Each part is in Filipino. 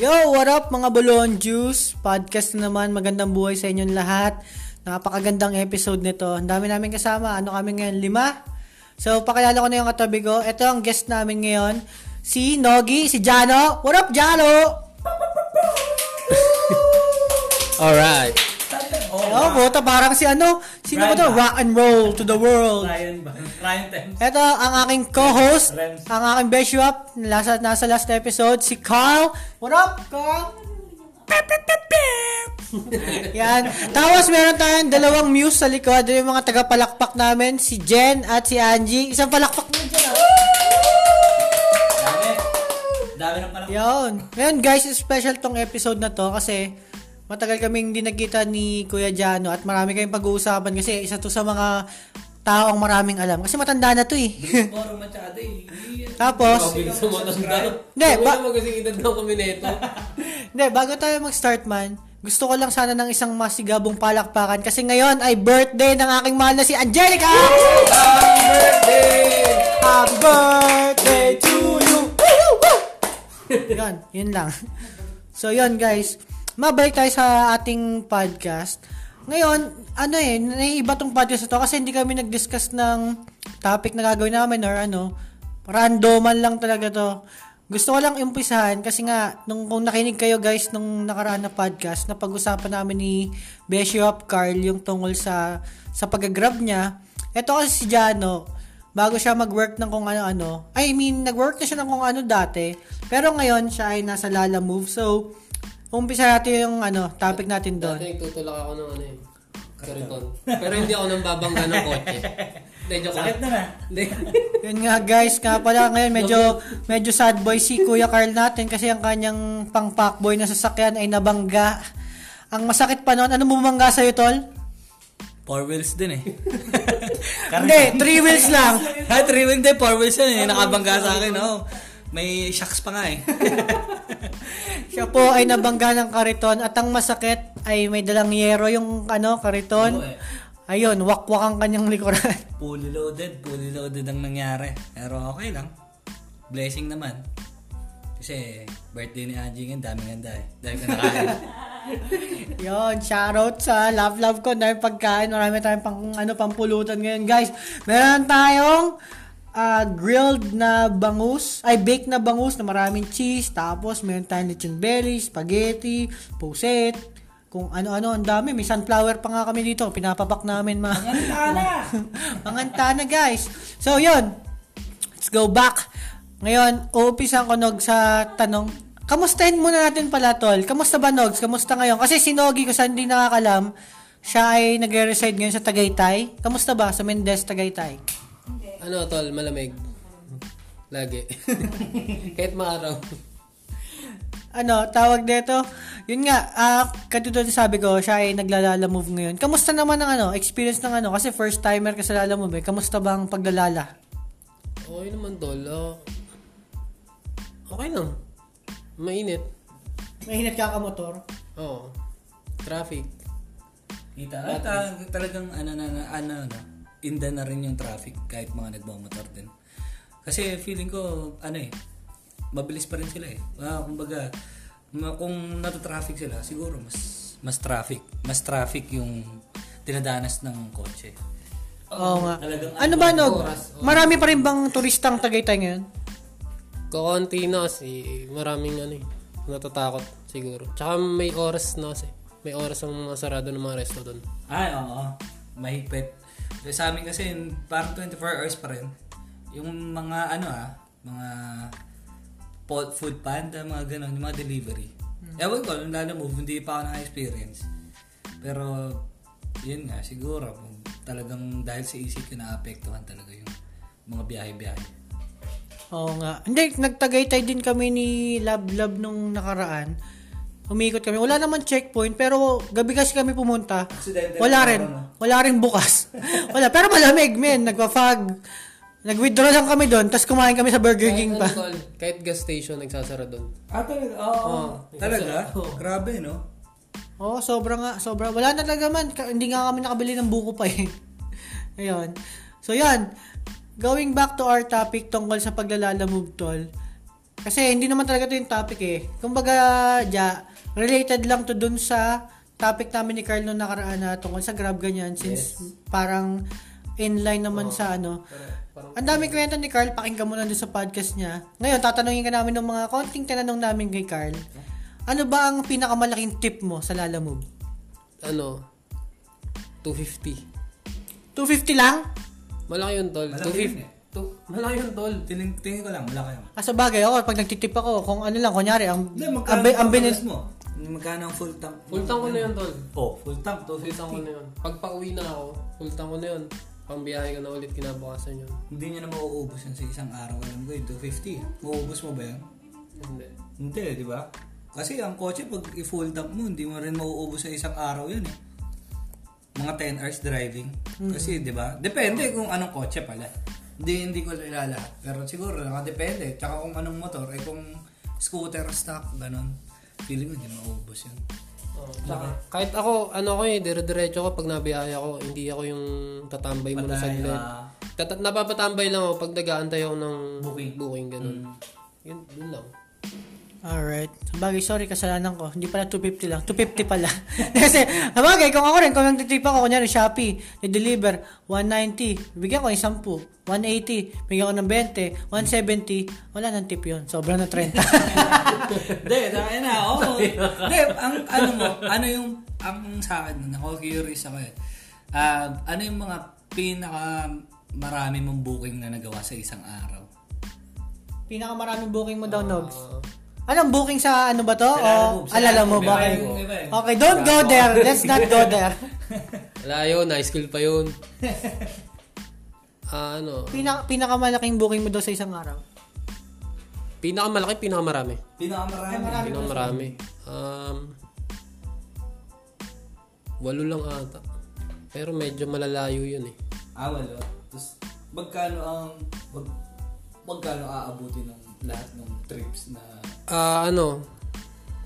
Yo, what up mga Bulon Juice? Podcast na naman, magandang buhay sa inyong lahat. Napakagandang episode nito. Ang dami namin kasama. Ano kami ngayon? Lima? So, pakilala ko na yung katabi ko. Ito ang guest namin ngayon. Si Nogi, si Jano. What up, Jano? Alright. Oh, buta parang si ano? Sino ba to? Brian ba? Rock and roll to the world. Ryan? Ryan Thames. Ito ang aking co-host, Rems. ang aking best shop, nasa, nasa last episode, si Carl. What up, Carl? Pep, pep, pep, pep. Yan. Tapos meron tayong dalawang muse sa likod. Yung mga tagapalakpak namin, si Jen at si Angie. Isang palakpak mo dyan. ah. Dami. Dami ng pala. Yun. Ngayon guys, special tong episode na to kasi matagal kaming hindi nagkita ni Kuya Jano at marami kayong pag-uusapan kasi isa to sa mga taong maraming alam. Kasi matanda na to eh. Puro machado eh. Tapos. Hindi, ba- na magasing edad daw kami nito. Hindi, bago tayo mag-start man, gusto ko lang sana ng isang masigabong palakpakan kasi ngayon ay birthday ng aking mahal na si Angelica! Happy birthday! Happy birthday to you! Woo, woo! yun, yun lang. So, yun guys. Mabalik tayo sa ating podcast. Ngayon, ano eh, naiiba tong podcast na to kasi hindi kami nag-discuss ng topic na gagawin namin or ano. Randoman lang talaga to. Gusto ko lang umpisahan kasi nga, nung kung nakinig kayo guys nung nakaraan na podcast, na pag-usapan namin ni Bishop Carl yung tungkol sa sa pag-grab niya. Ito kasi si Jano, bago siya mag-work ng kung ano-ano. I mean, nag-work na siya ng kung ano dati. Pero ngayon, siya ay nasa Lala Move. So, umpisa natin yung ano, topic natin doon. Dati nagtutulak ako ng ano eh. Kariton. Pero hindi ako nang babangga ng kotse. Hindi, joke Sakit na na. Hindi. Yun nga guys, nga pala ngayon medyo medyo sad boy si Kuya Carl natin kasi ang kanyang pang boy na sasakyan ay nabangga. Ang masakit pa noon, ano bumangga sa'yo, tol? Four wheels din eh. Hindi, three wheels lang. Ha, three wheels din. Four wheels yan eh. Nakabangga sa akin. Oh. May shocks pa nga eh. Siya po ay nabangga ng kariton at ang masakit ay may dalang yero yung ano, kariton. Oo eh. Ayun, wakwak ang kanyang likuran. Fully loaded. Fully loaded ang nangyari. Pero okay lang. Blessing naman. Kasi birthday ni Angie ngayon, daming handa eh. Dahil ka nakain. Yon, shoutout sa Love Love ko dahil pagkain. Marami tayong pang, ano, pampulutan ngayon, guys. Meron tayong ah, grilled na bangus, ay baked na bangus na maraming cheese. Tapos meron tayong lechon belly, spaghetti, puset, kung ano-ano, ang dami. May sunflower pa nga kami dito. Pinapapak namin mga... Mangantana! Mangantana, guys. So, yon. Let's go back. Ngayon, uupisan ko Nog sa tanong. Kamustahin muna natin pala, Tol. Kamusta ba, Nogs? Kamusta ngayon? Kasi si Nogi, kung saan hindi nakakalam, siya ay nagre-reside ngayon sa Tagaytay. Kamusta ba sa Mendez, Tagaytay? Ano, tol, malamig. Lagi. Kahit maaraw. Ano, tawag dito? Yun nga, ah, katulad sabi ko, siya ay naglalala move ngayon. Kamusta naman ang ano, experience ng ano? Kasi first timer ka sa Lala Move eh. Kamusta bang paglalala? Okay naman, tol. Ah, okay lang. Mainit. Mahinat ka ka motor. Oo. Traffic. Kita. At ah, talagang ano na, na ano na, inda na rin yung traffic kahit mga nagmamotor din. Kasi feeling ko ano eh, mabilis pa rin sila eh. Ah, kumbaga, kung nata-traffic sila, siguro mas mas traffic, mas traffic yung dinadanas ng kotse. Oo nga. Talagang Ano ba, Nog? oras, Marami pa rin bang turistang Tagaytay ngayon? Kakunti na kasi maraming ano eh. Natatakot siguro. Tsaka may oras na kasi. May oras ang mga sarado ng mga resto doon. Ay, oo. Mahigpit. So, sa amin kasi, parang 24 hours pa rin. Yung mga, ano ah, mga food panda, mga ganun, yung mga delivery. Ewan ko, lalo move, hindi pa ako na-experience. Pero, yun nga, siguro, talagang dahil sa isip ko naapektuhan talaga yung mga biyahe-biyahe. Oo nga. Hindi, nagtagaytay din kami ni Lab Lab nung nakaraan. Umikot kami. Wala naman checkpoint, pero gabi kasi kami pumunta. Accidental Wala na rin. araw, no? Wala rin bukas. Wala. Pero malamig, men. Nagpa-fog. Nag-withdraw lang kami doon, tapos kumain kami sa Burger King Kahit, pa. ano, tol, kahit gas station nagsasara doon. Ah, talaga? Oo. talaga? Grabe, no? Oo, sobra nga. Sobra. Wala na talaga man. Ka- hindi nga kami nakabili ng buko pa eh. Ayun. So, yan. Going back to our topic tungkol sa paglalala move tol. Kasi hindi naman talaga 'to yung topic eh. Kumbaga, ja, related lang to dun sa topic namin ni Carl nung nakaraan na tungkol sa Grab ganyan since parang inline naman sa ano. Ang dami kwento ni Carl, pakinggan mo na dun sa podcast niya. Ngayon, tatanungin ka namin ng mga konting tinanong namin kay Carl. Ano ba ang pinakamalaking tip mo sa Lala Move? Ano? 250. 250 lang? Malaki yun, tol. Malaki 250. yun eh. Malaki yun, tol. Tingin, tingin ko lang, wala kayo. Ah, sa bagay ako, pag nagtitip ako, kung ano lang, kunyari, ang, Hindi, ang, bi- ang ang binis, mo? Magkano ang full tank? Full tank ko na yun, tol. Oh, full tank, Full tank ko 250. na yun. Pag pauwi na ako, full tank ko na yun. Pambiyahe ko na ulit kinabukasan yun. Hindi niya na mauubos yan sa isang araw. Alam ko yun, 250. Mauubos mo ba yan? Hindi. Hindi, di ba? Kasi ang kotse, pag i-full tank mo, hindi mo rin mauubos sa isang araw yan eh. Mga 10 hours driving. Kasi, di ba? Depende kung anong kotse pala. Hindi, hindi ko ilala. Pero siguro, nakadepende. Tsaka kung anong motor, eh kung scooter stock, ganun. Feeling ko hindi mauubos yun. Oh, tsaka, kahit ako, ano ko eh, dire-diretso ko pag nabiyahe ako, hindi ako yung tatambay muna sa Patay, gilid. ah. Tata- napapatambay lang ako pag nag-aantay ako ng Booking. booking ganun. Yun, yun lang. Alright. Bagay, sorry, kasalanan ko. Hindi pala 250 lang. 250 pala. Kasi, bagay, kung ako rin, kung nagtitrip ako, kunyari, Shopee, i-deliver, 190, bigyan ko yung 10. 180, bigyan ko ng 20. 170, wala nang tip yun. Sobra na 30. Hindi, dahil na, oo. Hindi, ang ano mo, ano yung, ang sa akin, ako curious ako eh. Ah, ano yung mga pinaka marami mong booking na nagawa sa isang araw? Pinakamaraming booking mo daw, Nogs. Ah, Anong booking sa ano ba to? O, alala Lala mo ba? Iba eh. okay, don't go there. Let's not go there. wala yun, high school pa yun. Ah, ano, Pinaka, pinakamalaking booking mo daw sa isang araw. pinakamalaki, pinakamarami. Pinakamarami. Pinakamarami. Um, walo lang ata. Pero medyo malalayo yun eh. Ah, wala. Tapos, magkano ang, mag, magkano aabutin ng lahat ng trips na, Ah, ano,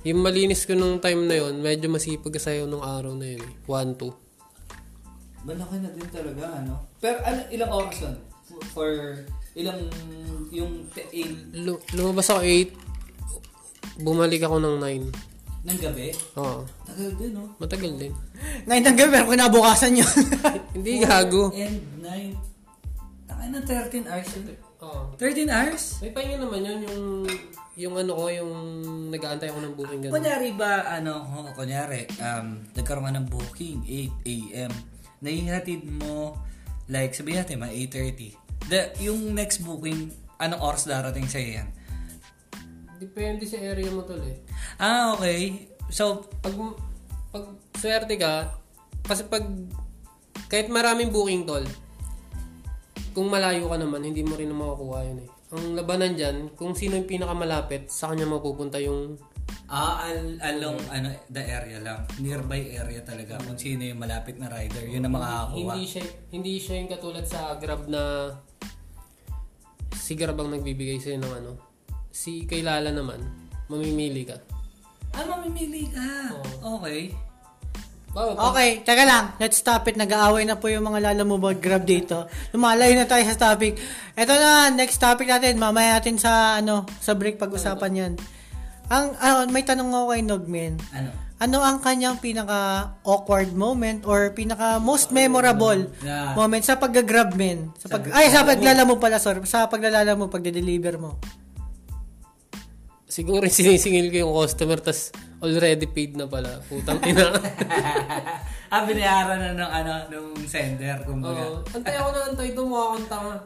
yung malinis ko nung time na yun, medyo masipag sayo nung araw na yun eh. 1-2. malaki na din talaga, ano? Pero ano, ilang oras yun? For, ilang, yung, te- Lu- lumabas ako 8, bumalik ako ng 9. ng gabi? Oo, Tagal din, no? matagal din. Ngayon ng gabi, pero kinabukasan yun. Hindi gago. And 9, takay na 13 hours yun. Oo. 13 hours? May pahinga naman yun, yung, yung ano ko, yung nag-aantay ako ng booking ganun. Kunyari ba, ano, oh, kunyari, um, nagkaroon ka ng booking, 8 a.m. Naihatid mo, like, sabihin natin, mga 8.30. The, yung next booking, anong oras darating sa'yo yan? Depende sa area mo tol eh. Ah, okay. So, Pag, pag swerte ka, kasi pag, kahit maraming booking tol, kung malayo ka naman, hindi mo rin makukuha yun eh. Ang labanan dyan, kung sino yung pinakamalapit, sa kanya mapupunta yung ah, al- along ano, the area lang. Nearby area talaga. Kung sino yung malapit na rider, yun ang makakakuha. hindi siya hindi siya yung katulad sa Grab na si Grab ang nagbibigay sa'yo ng ano. Si Kailala naman, mamimili ka. Ah, mamimili ka. Okay. Okay, teka lang. Let's stop it. Nag-aaway na po yung mga lalamubag grab dito. Lumalayo na tayo sa topic. Ito na, next topic natin. Mamaya natin sa, ano, sa break pag-usapan yan. Ang, ah, may tanong ako kay Nogmen. Ano? Ano ang kanyang pinaka awkward moment or pinaka most memorable Yeah. moment sa pag-grab men? Sa pag ay sa paglalala mo pala sorry, sa paglalala mo pagde-deliver mo. Siguro sinisingil ko yung customer tas already paid na pala. Putang ina. ah, binayaran na ng ano, nung sender, kumbaga. Oo. Antay ako na antay. Tumuha akong tanga.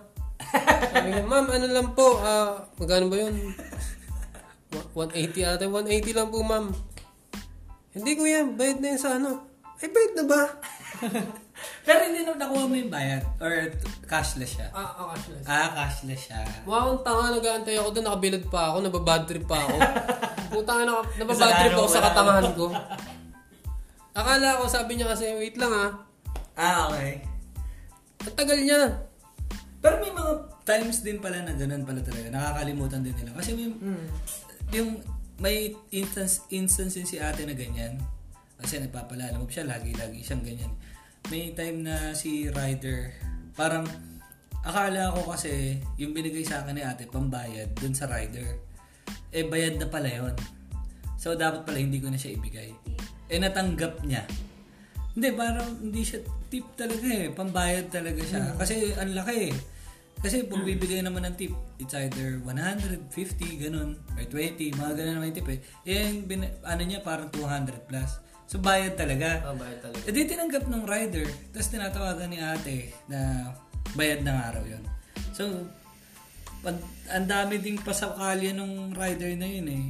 Sabi niya, ma'am, ano lang po, ah, magkano ba yun? Wa- 180 ata. 180 lang po, ma'am. Hindi ko yan. Bayad na yun sa ano. Ay, bayad na ba? Pero hindi na nakuha mo yung bayad. Or cashless siya. Ah, ah, cashless. Ah, cashless siya. Mukha akong tanga, nag-aantay ako doon, nakabilad pa ako, nababad trip pa ako. Puta na, nababad trip ako sa katangahan ko. Akala ko, sabi niya kasi, wait lang ah. Ah, okay. Ang tagal niya. Pero may mga times din pala na ganun pala talaga. Nakakalimutan din nila. Kasi may, yung may instance, instance si ate na ganyan. Kasi nagpapalala mo siya, lagi-lagi siyang ganyan. May time na si rider, parang akala ko kasi yung binigay sa akin ni ate, pambayad dun sa rider. eh bayad na pala yon So, dapat pala hindi ko na siya ibigay. Eh, natanggap niya. Hindi, parang hindi siya tip talaga eh. Pambayad talaga siya. Kasi ang laki eh. Kasi pag bibigay naman ng tip, it's either 150, ganun, or 20, mga ganun naman yung tip eh. Eh, bin- ano niya, parang 200 plus. So, bayad talaga. Ah, bayad talaga. E di tinanggap ng rider, tapos tinatawagan ni ate na bayad ng araw yon. So, pag, ang dami ding pasakali ng rider na yun eh.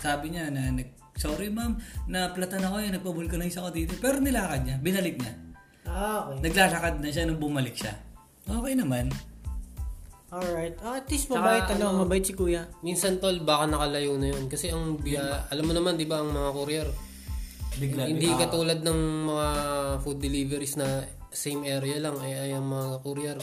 Sabi niya na, nag, sorry ma'am, naplatan ako eh, nagpabulkanize ako dito. Pero nilakad niya, binalik niya. Ah, okay. Naglalakad na siya nung bumalik siya. Okay naman. Alright. Ah, at least mabait, Tsaka, ano, ano, mabait si kuya. Minsan tol, baka nakalayo na yun. Kasi ang biya, alam mo naman, di ba, ang mga courier, Bigla. hindi katulad ng mga food deliveries na same area lang, ay, ay ang mga courier.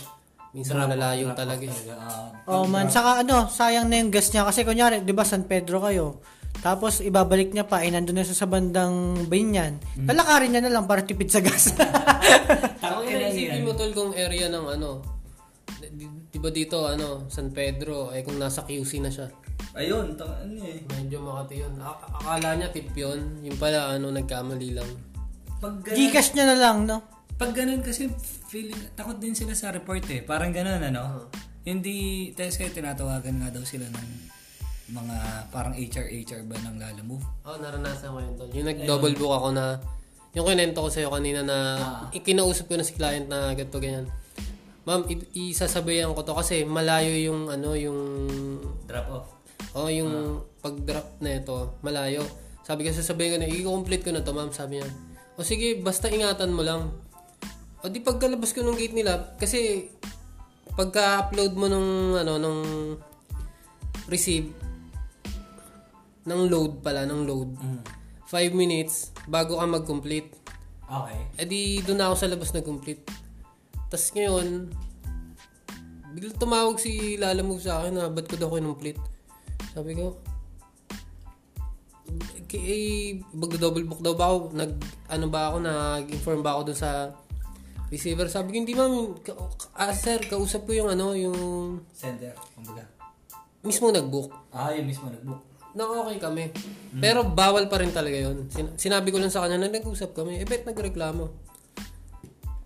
Minsan malalayo talaga. eh. Ah, Oh man, saka ano, sayang na yung gas niya kasi kunyari, 'di ba San Pedro kayo. Tapos ibabalik niya pa, eh nandun na siya sa bandang Binyan. Lalakarin niya na lang para tipid sa gas. Ako nga isipin mo tol kung area ng ano, di, di ba dito ano, San Pedro, ay kung nasa QC na siya. Ayun, tang, ano eh. Medyo makati yun. A- akala niya tip yun. Yung pala ano, nagkamali lang. Pag ganun, Gcash niya na lang, no? pag ganun kasi feeling, takot din sila sa report eh. Parang ganun ano. Hindi, kasi tinatawagan nga daw sila ng mga parang HR, HR ba ng Lala Move. Oo, oh, naranasan ko yun tol. Yung nag-double book ako na, yung kinento ko sa'yo kanina na, ikinausap ko na si client na ganito ganyan. Ma'am, i- isasabayan ko to kasi malayo yung ano, yung Drop off. Oh, yung pag-drop na ito, malayo. Sabi ko, sasabihin ko na, i-complete ko na to, ma'am. Sabi niya, o sige, basta ingatan mo lang. O di pagkalabas ko ng gate nila, kasi pagka-upload mo nung, ano, nung receive, ng load pala, ng load, 5 minutes bago ka mag-complete. Okay. Eh di, doon ako sa labas nag-complete. Tapos ngayon, bigla tumawag si Lala Move sa akin na ba't ko daw complete. Sabi ko, eh, mag-double book daw ba ako? Nag, ano ba ako, nag-inform ba ako dun sa receiver? Sabi ko, hindi ma'am, ka- ah, sir, kausap ko yung ano, yung Sender, kumbaga. mismo nag-book. Ah, yun mismo nag-book. Na okay kami. Pero bawal pa rin talaga yun. Sin- sinabi ko lang sa kanya na nag-usap kami. Eh, bet nagreklamo.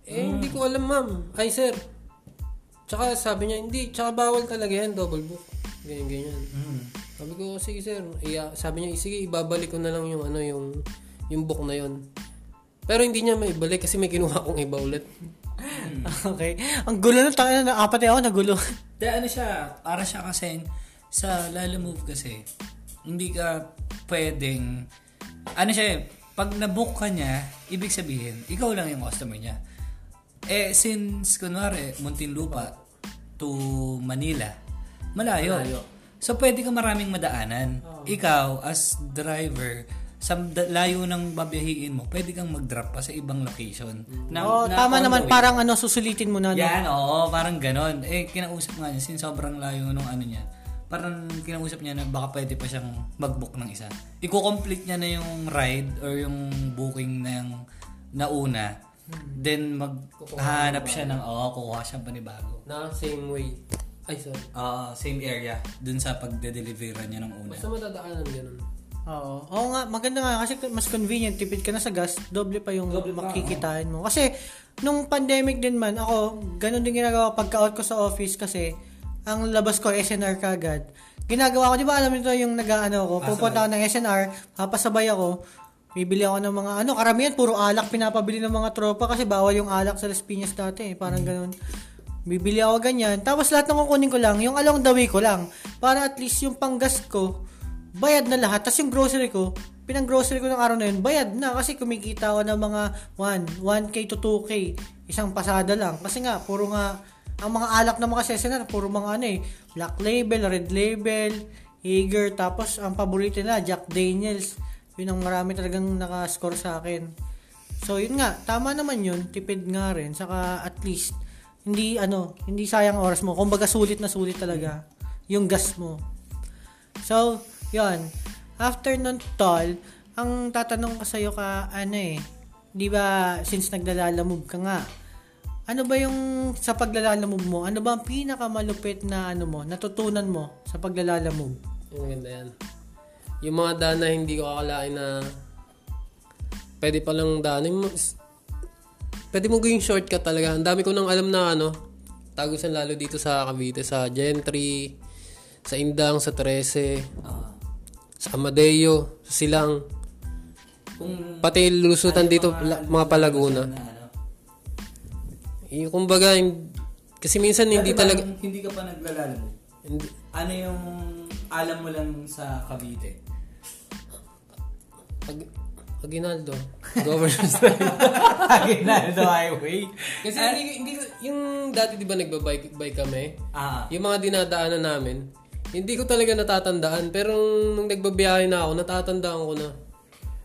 Eh, hindi ko alam, ma'am. Ay, sir. Tsaka sabi niya, hindi. Tsaka bawal talaga yan, double book. Ganyan, ganyan. Mm. Sabi ko, sige, sir. Iya, sabi niya, sige, ibabalik ko na lang yung, ano, yung, yung book na yun. Pero hindi niya maibalik kasi may kinuha kong iba ulit. okay. Ang gulo na, tayo na, apat eh ako nagulo. De, ano siya, para siya kasi sa Lala Move kasi, hindi ka pwedeng, ano siya, eh, pag nabook ka niya, ibig sabihin, ikaw lang yung customer niya. Eh, since, kunwari, Muntinlupa to Manila, malayo. Malayo. So, pwede ka maraming madaanan. Ikaw, as driver, sa layo ng babiyahiin mo, pwede kang mag-drop pa sa ibang location. Na, oh, na tama naman, way. parang ano, susulitin mo na. No? Yan, oo, parang ganon. Eh, kinausap nga niya, since sobrang layo nung ano niya, parang kinausap niya na baka pwede pa siyang mag-book ng isa. Iko-complete niya na yung ride or yung booking na yung nauna. Then, maghahanap siya ng, oo, kukuha siya panibago. Na same way. Ay, sorry. Ah, same area, dun sa pagde-deliveran niya ng una. Basta madadaanan ganun. Oo. Oo nga, maganda nga kasi mas convenient, tipid ka na sa gas, doble pa yung makikitain mo. Kasi nung pandemic din man, ako, ganun din ginagawa pagka-out ko sa office kasi ang labas ko SNR kagad. Ginagawa ko, di ba alam nito yung nag-ano ko, pupunta ako ng SNR, papasabay ako, bibili ako ng mga, ano, karamihan, puro alak pinapabili ng mga tropa kasi bawal yung alak sa Las Piñas dati, eh, parang ganun. Bibili ako ganyan. Tapos lahat ng kukunin ko lang, yung along the way ko lang. Para at least yung panggas ko, bayad na lahat. Tapos yung grocery ko, pinang grocery ko ng araw na yun, bayad na. Kasi kumikita ako ng mga 1, 1K to 2K. Isang pasada lang. Kasi nga, puro nga, ang mga alak na mga sesenar, puro mga ano eh, Black Label, Red Label, Hager, tapos ang paborito nila, Jack Daniels. Yun ang marami talagang nakascore sa akin. So, yun nga, tama naman yun, tipid nga rin, saka at least, hindi ano, hindi sayang ang oras mo. Kumbaga sulit na sulit talaga yung gas mo. So, yun. After nun, tol, ang tatanong ko sa'yo ka, ano eh, di ba, since nagdalalamove ka nga, ano ba yung sa paglalalamove mo, ano ba ang pinakamalupit na ano mo, natutunan mo sa paglalalamove? Yung maganda yan. Yung mga daan na hindi ko akalain na pwede palang daanin mo. Pwede mo gawing shortcut talaga. Ang dami ko nang alam na ano, tagusan lalo dito sa Cavite, sa Gentry, sa Indang, sa Trece, Ah. sa Amadeo, sa Silang. kung Pati lusutan dito, ano, la- mga palaguna. na ano. Eh, kumbaga, kasi minsan hindi Dati ba, talaga, hindi ka pa naglalaro. hindi, Ano yung alam mo lang sa Cavite? pag, Aguinaldo, governance Aguinaldo Highway. Kasi hindi, hindi, ko- yung dati di ba nagbabike bike kami, Ah. yung mga dinadaanan namin, hindi ko talaga natatandaan. Pero nung nagbabiyahe na ako, natatandaan ko na.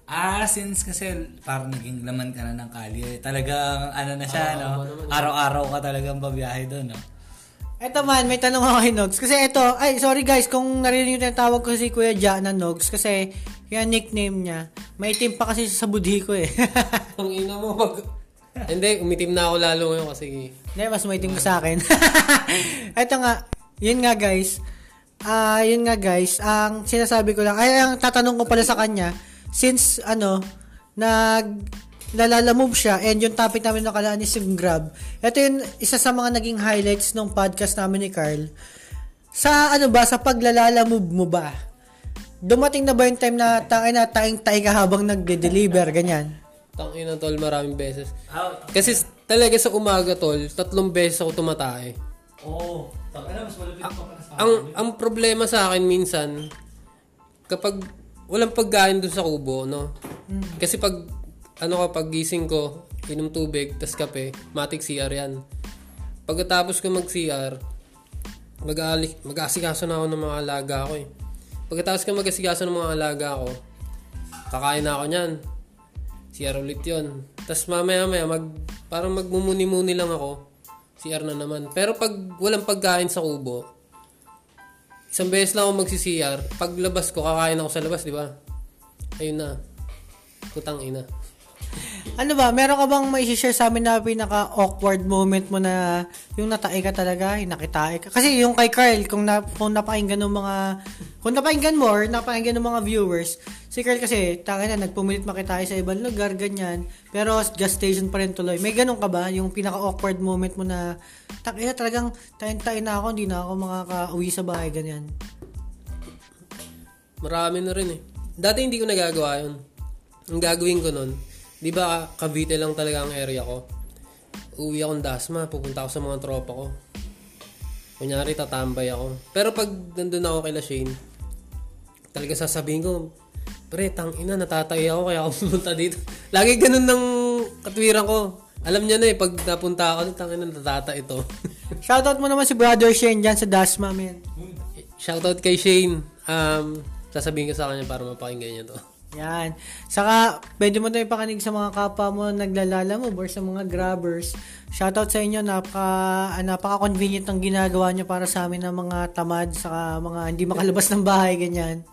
Ah, since kasi parang naging laman ka na ng kalye. Talagang ano na siya, no? Araw-araw ka talagang babiyahe doon, no? Eto man, may tanong ako kay Nogs. Kasi ito, ay sorry guys, kung narinig yung tawag ko si Kuya Ja na Nogs. Kasi yung nickname niya. May itim pa kasi sa budhi ko eh. Ang ina mo, mag... hindi, umitim na ako lalo ngayon kasi Hindi, mas maitim ko sa akin. Ito nga, yun nga guys. Ah, yun nga guys, ang sinasabi ko lang, ay ang tatanong ko pala sa kanya, since ano, nag lalala-move siya and yung topic namin nakalaan is yung Grab. Ito yung isa sa mga naging highlights ng podcast namin ni Carl. Sa ano ba, sa paglalala-move mo ba? Dumating na ba yung time na tangay na taing taing ka habang nagde-deliver, ganyan? tang ina tol maraming beses. Kasi talaga sa umaga tol, tatlong beses ako tumatae. Oo. Oh, taka na, mas malapit pa ka sa Ang ang problema sa akin minsan kapag walang pagkain dun sa kubo, no? Kasi pag ano ka pag gising ko, inom tubig, tas kape, matik CR yan. Pagkatapos ko mag CR, mag-aalik, mag-asikaso na ako ng mga alaga ko eh. Pagkatapos ko mag-asikaso ng mga alaga ko, kakain na ako niyan. CR ulit yun. Tapos mamaya maya, mag, parang magmumuni-muni lang ako. CR na naman. Pero pag walang pagkain sa kubo, isang beses lang ako magsi-CR. Paglabas ko, kakain ako sa labas, di ba? Ayun na. Putang ina. Ano ba, meron ka bang may share sa amin na pinaka-awkward moment mo na yung natae ka talaga, yung nakitae ka? Kasi yung kay Carl, kung, na, kung napakinggan ng mga, kung napakinggan mo or napakinggan ng mga viewers, si Carl kasi, tangin na, nagpumilit makitae sa ibang lugar, ganyan. Pero gas station pa rin tuloy. May ganun ka ba? Yung pinaka-awkward moment mo na, tangin na talagang, tayo na ako, hindi na ako makaka-uwi sa bahay, ganyan. Marami na rin eh. Dati hindi ko nagagawa yun. Ang gagawin ko nun, di ba Cavite lang talaga ang area ko. Uwi akong Dasma, pupunta ako sa mga tropa ko. Kunyari, tatambay ako. Pero pag nandun ako kay Shane, talaga sasabihin ko, pre, tang ina, natatay ako kaya ako pumunta dito. Lagi ganun ng katwiran ko. Alam niya na eh, pag napunta ako, tang ina, natata ito. Shoutout mo naman si Brother Shane dyan sa Dasma, men. Shoutout kay Shane. Um, sasabihin ko sa kanya para mapakinggan niya to. Yan. Saka, pwede mo tayo pakinig sa mga kapwa mo naglalala mo or sa mga grabbers. Shoutout sa inyo. Napaka, ah, napaka-convenient ng ginagawa nyo para sa amin ng mga tamad saka mga hindi makalabas ng bahay, ganyan.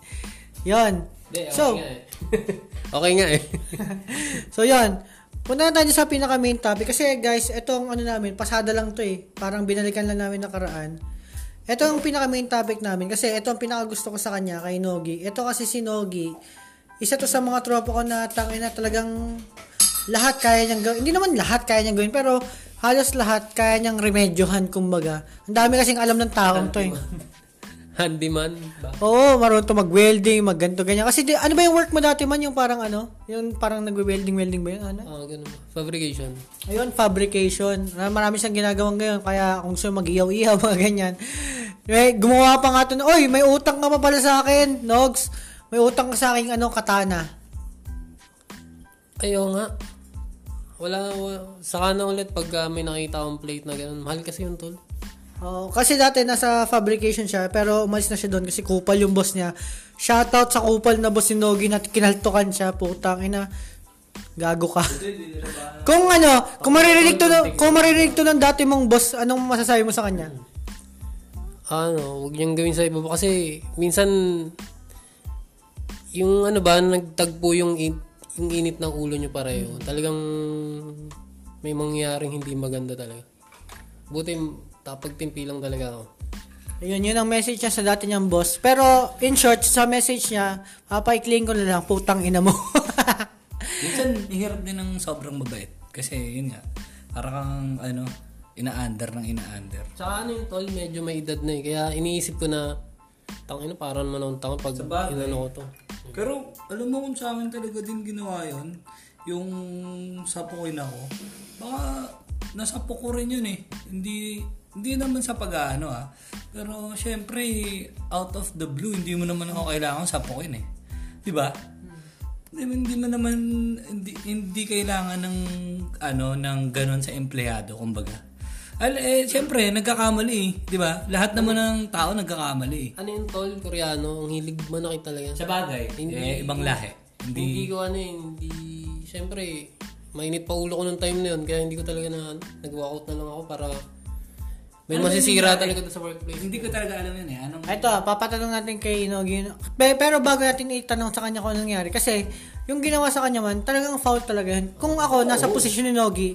Yon. Okay So, nga eh. okay nga eh. so yon. Punta na tayo sa pinaka main topic. Kasi guys, itong ano namin, pasada lang to eh. Parang binalikan lang namin nakaraan. Ito ang pinaka main topic namin. Kasi ito ang pinaka gusto ko sa kanya, kay Nogi. Ito kasi si Nogi, isa to sa mga tropa ko na tangin na talagang lahat kaya niyang gawin. Hindi naman lahat kaya niyang gawin, pero halos lahat kaya niyang remedyohan, kumbaga. Ang dami kasing alam ng taong to eh. Handyman ba? Oo, marunong to mag-welding, mag-ganto, ganyan. Kasi di, ano ba yung work mo dati man? Yung parang ano? Yung parang nag-welding, welding ba yun? Ano? Oo, ganun. Fabrication. Ayun, fabrication. Na Marami siyang ginagawang ngayon. Kaya kung gusto mag-iyaw-iyaw, mga ganyan. May, gumawa pa nga ito na, Oy, may utang ka pa pala sa akin, Nogs. May utang ka sa akin, ano, katana. Ayaw nga. Wala, wala. Saka na ulit pag ah, may nakita akong plate na ganun. Mahal kasi yung tol. Oo, kasi dati nasa fabrication siya, pero umalis na siya doon kasi kupal yung boss niya. Shoutout sa kupal na boss ni Nogi na kinaltukan siya, putang ina. Gago ka. kung ano, kung maririnig to, ng- kung maririnig to ng dati mong boss, anong masasabi mo sa kanya? Ano, huwag niyang gawin sa iba kasi minsan yung ano ba, nagtagpo yung, in- yung init ng ulo niyo pareho. Talagang may mangyaring hindi maganda talaga. Buti tapagtimpi lang talaga ako. Yun, yun ang message niya sa dati niyang boss. Pero, in short, sa message niya, papaikling ko na lang, putang ina mo. Minsan, hirap din ng sobrang mabait. Kasi, yun nga, parang kang, ano, ina-under ng ina-under. Tsaka ano yung tol, medyo may edad na eh. Kaya iniisip ko na, tangina parang naman akong tanga pag Sabagay. inano ko to. Pero, alam mo kung sa amin talaga din ginawa yun, yung sapukin ako, baka nasapo ko rin yun eh. Hindi, hindi naman sa pag-ano ah. Pero, syempre, out of the blue, hindi mo naman ako kailangan sapukin eh. Di ba? Hindi, hindi mo naman, hindi, hindi kailangan ng, ano, ng ganon sa empleyado, kumbaga. Al, eh, syempre, nagkakamali eh. Di ba? Lahat naman ng tao nagkakamali eh. Ano yung tol, Koreano, ang hilig manakit talaga. Sa bagay, Hindi- eh, ibang lahi. Hindi Hindi, ko ano eh, hindi, syempre, mainit pa ulo ko nung time na yun, kaya hindi ko talaga na, nag-walkout na lang ako para may Ano masisira talaga doon sa workplace. hindi ko talaga alam yun eh. Anong, Ito, papatanong natin kay Inogi. Pe- Pero bago natin itanong sa kanya kung anong nangyari. Kasi, yung ginawa sa kanya man, talagang foul talaga yun. Kung ako, nasa posisyon ni Nogi,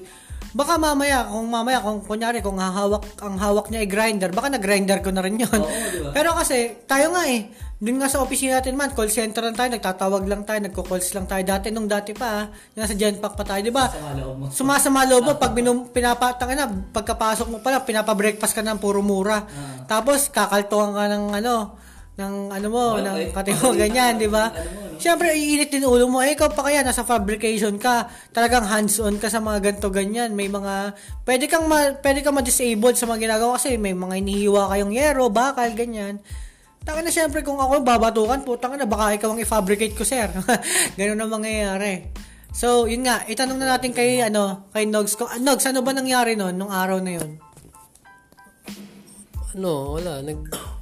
baka mamaya, kung mamaya, kung kunyari, kung hahawak, ang hawak niya ay grinder, baka na-grinder ko na rin yun. Oo, di ba? Pero kasi, tayo nga eh, dun nga sa opisina natin man, call center lang tayo, nagtatawag lang tayo, nagko-calls lang tayo. Dati, nung dati pa, ah, nasa Genpack pa tayo, di ba? sa loob mo. Sumasama loob mo pag binum, pinapatang na, pagkapasok mo pala, pinapa-breakfast ka ng puro mura. Tapos, kakaltuhan ka ng ano, ng ano mo, Well, ng eh, kate mo, ganyan, di ba? Siyempre, iinit din ulo mo. Eh, ikaw pa kaya, nasa fabrication ka, talagang hands-on ka sa mga ganto ganyan. May mga, pwede kang, ma, pwede kang ma-disabled sa mga ginagawa kasi may mga inihiwa kayong yero, bakal, ganyan. Taka na siyempre kung ako babatukan, putang na, baka ikaw ang i-fabricate ko, sir. Ganun ang mangyayari. So, yun nga, itanong na natin kay, ano, kay Nogs. Kung, ah, Nogs, ano ba nangyari noon, nung araw na yun? Ano, wala, nag...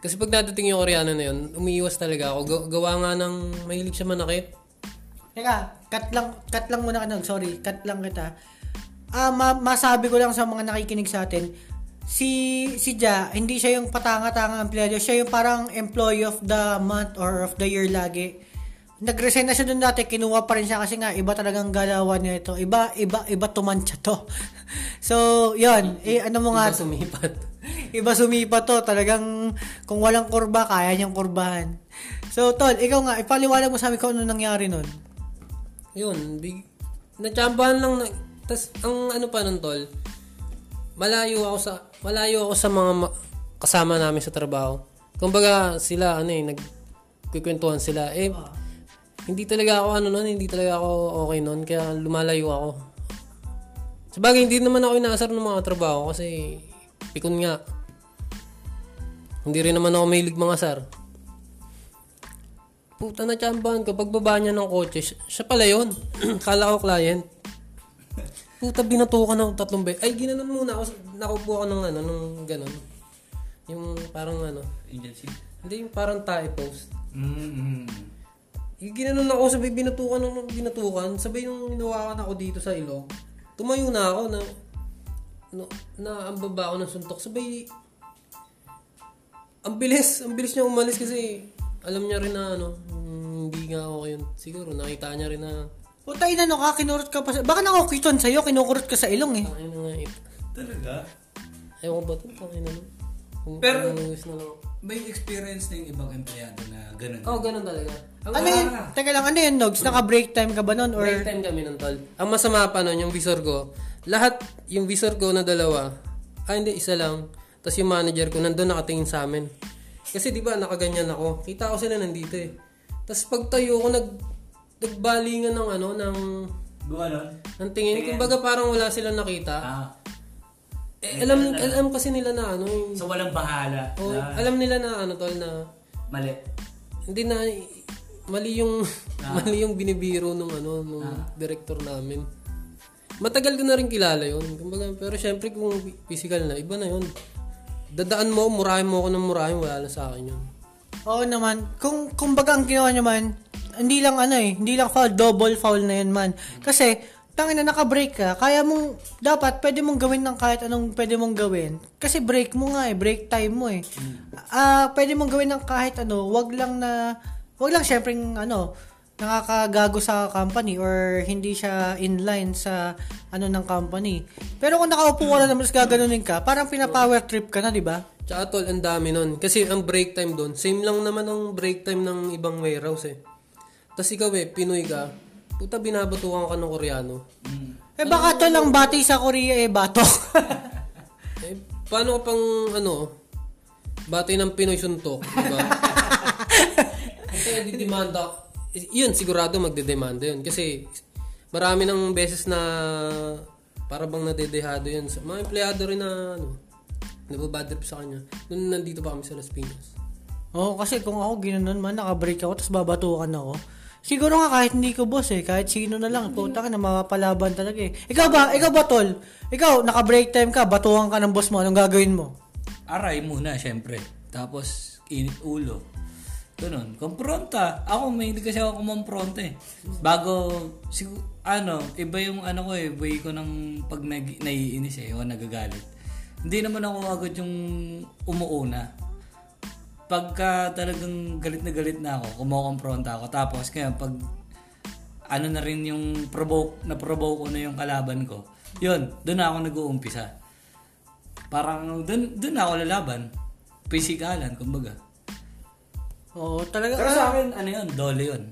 Kasi pag dadating yung Koreano na yun, umiiwas talaga ako. Ga- gawa nga ng mahilig siya manakit. Teka, cut lang, cut lang muna ka, Nogs. Sorry, cut lang kita. Ah, ma- masabi ko lang sa mga nakikinig sa atin, si si Ja, hindi siya yung patanga-tanga empleyado, siya yung parang employee of the month or of the year lagi. Nag-resign na siya doon dati, kinuha pa rin siya kasi nga iba talagang galawan niya ito. Iba iba iba tumansya to. so, 'yon. Eh ano mo nga Iba sumipat. Iba sumipa to. Talagang kung walang kurba, kaya niyang kurbahan. So, Tol, ikaw nga, ipaliwanag mo sa amin kung ano nangyari nun. Yun, big... Natsambahan lang na... Tas, ang ano pa nun, tol, malayo ako sa... Malayo ako sa mga ma- kasama namin sa trabaho. Kumbaga, sila, ano eh, nagkikwentuhan sila. Eh, hindi talaga ako, ano nun, hindi talaga ako okay nun, kaya lumalayo ako. Sabagay, hindi naman ako inaasar ng mga trabaho kasi pikon nga. Hindi rin naman ako mahilig mga sar. Puta na tsambahan ko. Pagbaba niya ng kotse, siya, pala yun. Kala ko client. Puta, binatukan ng tatlong beses. Ay, ginanon muna ako. Nakaupo ako ng ano, nung ganon. Yung parang ano. Agency. Hindi, yung parang tie post. Mm-hmm. Yung ginanon ako, sabay binatukan ng binatukan. Sabay yung hinawakan ako dito sa ilong. Tumayo na ako na no, na ang baba ako ng suntok. Sabay ang bilis, ang bilis niya umalis kasi alam niya rin na ano, mm, hindi nga ako yun. Siguro nakita niya rin na Puta, inano ka, kinurot ka pa sa... Baka nakukiton sa'yo, kinukurot ka sa ilong eh. tangin na nga ito. Talaga? Ayaw ko ba ito? Tangin na lang. Pero-. May experience na yung ibang empleyado na ganun. Oo, oh, ganun talaga. Ang Ano yun? Teka lang, ano yun, Nogs? Naka-break time ka ba nun? Or... Break time kami ng tol. Ang masama pa nun, yung visor ko, lahat, yung visor ko na dalawa, ah hindi, isa lang. Tapos yung manager ko, nandun nakatingin sa amin. Kasi di ba nakaganyan ako. Kita ko sila nandito eh. Tapos pag tayo ko, nag, nagbalingan ng ano, ng, Gumano? ng tingin. Kumbaga parang wala silang nakita. Ah. Eh, alam, alam kasi nila na ano, yung, So walang bahala. oh, na alam nila na ano tol, na mali. hindi na mali yung mali yung binibiro nung ano nung director namin. Matagal ko na rin kilala yun. Kumbaga, pero syempre kung physical na, iba na yun. Dadaan mo, murahin mo ako ng murahin, wala na sa akin yun. Oo naman. Kung, kung baga ang ginawa niya man, hindi lang ano eh, hindi lang foul, double foul na yun man. Kasi, tangin na naka-break ka, kaya mong, dapat pwede mong gawin ng kahit anong pwede mong gawin. Kasi break mo nga eh, break time mo eh. Ah, pwede mong gawin ng kahit ano, wag lang na, wag lang syempre ano, nakakagago sa company or hindi siya in line sa ano ng company. Pero kung nakaupo ka na naman tapos gaganunin ka, parang pina-power trip ka na, di ba? Tsaka tol, ang dami nun. Kasi ang break time doon, same lang naman ang break time ng ibang warehouse eh. Tapos ikaw eh, Pinoy ka, puta binabatukan ka ng Koreano. Eh baka to lang bati sa Korea eh batok. Eh, paano pang, ano, bati ng Pinoy suntok, diba? Kasi didemanda, yun, sigurado magdedemanda yun. Kasi marami ng beses na para bang nadedehado yun. Sa mga empleyado rin na, ano, nababad trip sa kanya. Nung nandito pa kami sa Las Piñas. Oo, kasi kung ako ginanon man, nakabreak ako, tapos babatukan ako. Siguro nga kahit hindi ko boss eh, kahit sino na lang, puta ka na mapapalaban talaga eh. Ikaw ba, ikaw ba tol? Ikaw, naka-break time ka, batukan ka ng boss mo, anong gagawin mo? Aray muna, syempre. Tapos, init ulo. Ganun. Kompronta. Ako, may hindi kasi ako kumompronta eh. Bago, sigu- ano, iba yung ano ko eh, way ko ng pag nag- naiinis eh, o nagagalit. Hindi naman ako agad yung umuuna. Pagka talagang galit na galit na ako, kumukompronta ako. Tapos, kaya pag ano na rin yung provoke, na-provoke ko na yung kalaban ko, yun, doon na ako nag-uumpisa. Parang doon doon ako lalaban. Pisikalan, kumbaga. Oo, talaga. Pero sa akin, ano yun, dole yun.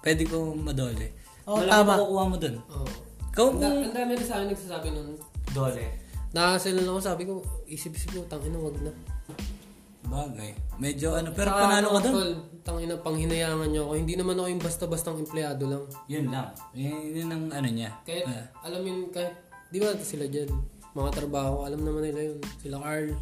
Pwede ko madole. Oo, Wala tama. akong makukuha mo doon. Oo. Kung Ang ang dami rin sa akin nagsasabi nun. dole. Nakasal lang ako, sabi ko, isip-isip ko, tangina, wag na. Bagay. Medyo ano, pero Saka panalo ka ano, doon. Tangina, panghinayangan niyo ako. Hindi naman ako yung basta-bastang empleyado lang. Yun lang. Yun, yun ang ano niya. Kahit, Ah. alam yun, kahit, di ba sila dyan? Mga trabaho, alam naman nila yun. Sila Carl.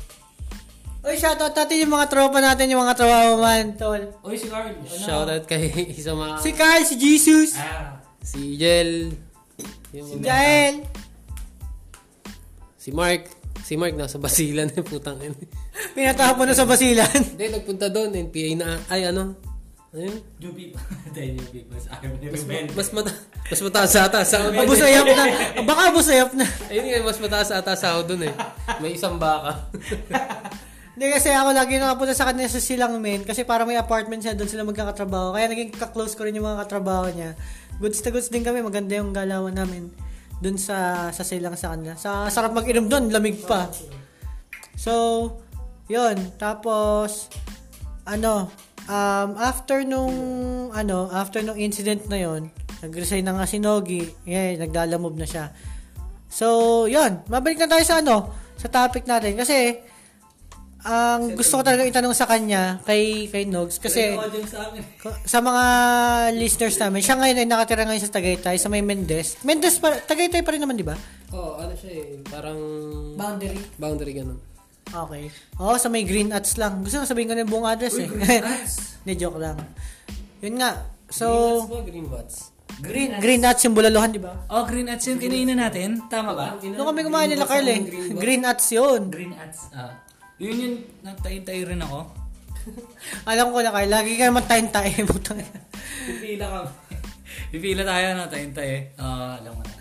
Uy, shoutout natin yung mga tropa natin, yung mga trabaho man, tol. Oy, si Carl. Ano? Shoutout kay isa mga, Si Carl, si Jesus, Ah. si Jel, yung si Jael. si Mark. Si Mark nasa Basilan, putang ina. Pinatapon na sa basilan. Hindi, nagpunta doon, NPA na, ay ano, ano yun? New people. Tayo new people. Sa rebel. Mas mata mas mataas ata sa Abusayap na. Baka abusayap na. Ayun nga, mas mataas ata sa ako dun eh. May isang baka. Hindi kasi ako lagi nakapunta sa kanya sa Silang Men kasi para may apartment siya doon sila magkakatrabaho. Kaya naging ka-close ko rin yung mga katrabaho niya. Goods na goods din kami. Maganda yung galawan namin doon sa sa Silang sa kanila. Sa sarap mag-inom doon, lamig pa. So, yun. Tapos, ano, um, after nung, ano, after nung incident na yon nag-resign na nga si Nogi. Yeah, naglalamove na siya. So, yun. Mabalik na tayo sa ano, sa topic natin. Kasi, ang gusto ko talaga itanong sa kanya, kay, kay Nogs, kasi sa mga listeners namin, siya ngayon ay nakatira ngayon sa Tagaytay, sa may Mendes. Mendes, pa, Tagaytay pa rin naman, di ba? Oo, oh, ano siya eh. Parang Boundary. boundary ganun. Okay. Oo, sa may Green Hats lang. Gusto ko sabihin ko na yung buong address eh. Hindi, joke lang. Yun nga. So, Green Hats ba? Green Bats? Green, Green Hats yung bulalohan, di ba? Oh, green ads yung kinainan natin. Tama ba? Doon kami kumain nila, Carl eh. Green Hats yun. Green ads. Ah. Yun yun, nagtayin-tayo rin ako. Alam ko na, Carl. Lagi ka naman ina. Pipila ka. Pipila tayo na tayin-tayo. Ah, alam mo na.